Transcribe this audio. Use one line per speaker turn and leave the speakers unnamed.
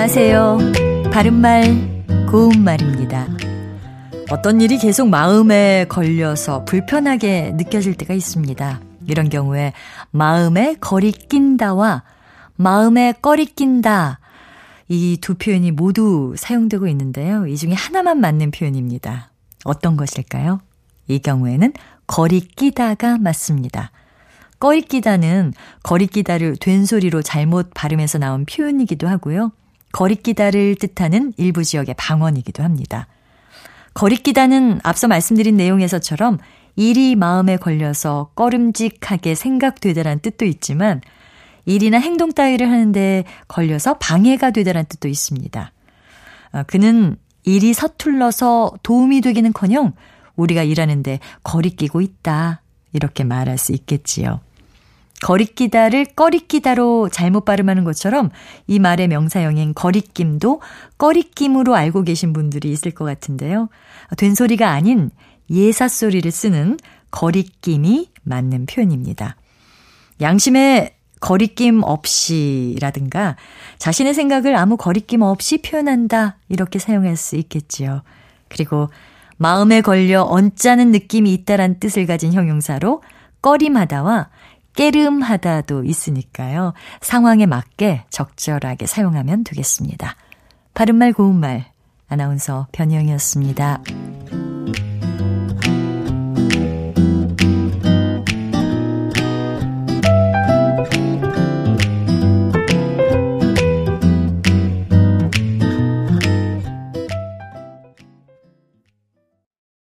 안녕하세요. 바른말, 고운말입니다. 어떤 일이 계속 마음에 걸려서 불편하게 느껴질 때가 있습니다. 이런 경우에 마음에 거리 낀다와 마음에 꺼리 낀다. 이 두 표현이 모두 사용되고 있는데요. 이 중에 하나만 맞는 표현입니다. 어떤 것일까요? 이 경우에는 거리 끼다가 맞습니다. 꺼리 끼다는 거리 끼다를 된소리로 잘못 발음해서 나온 표현이기도 하고요. 거리 끼다를 뜻하는 일부 지역의 방언이기도 합니다. 거리 끼다는 앞서 말씀드린 내용에서처럼 일이 마음에 걸려서 꺼름직하게 생각되다란 뜻도 있지만 일이나 행동 따위를 하는데 걸려서 방해가 되다란 뜻도 있습니다. 어, 그는 일이 서툴러서 도움이 되기는커녕 우리가 일하는데 거리끼고 있다 이렇게 말할 수 있겠지요. 거리끼다를 꺼리끼다로 잘못 발음하는 것처럼 이 말의 명사형인 거리낌도 꺼리낌으로 알고 계신 분들이 있을 것 같은데요. 된소리가 아닌 예사소리를 쓰는 거리낌이 맞는 표현입니다. 양심의 거리낌 없이라든가 자신의 생각을 아무 거리낌 없이 표현한다 이렇게 사용할 수 있겠지요. 그리고 마음에 걸려 언짢은 느낌이 있다란 뜻을 가진 형용사로 꺼림하다와 깨름하다도 있으니까요. 상황에 맞게 적절하게 사용하면 되겠습니다. 바른말 고운말 아나운서 변희영이었습니다.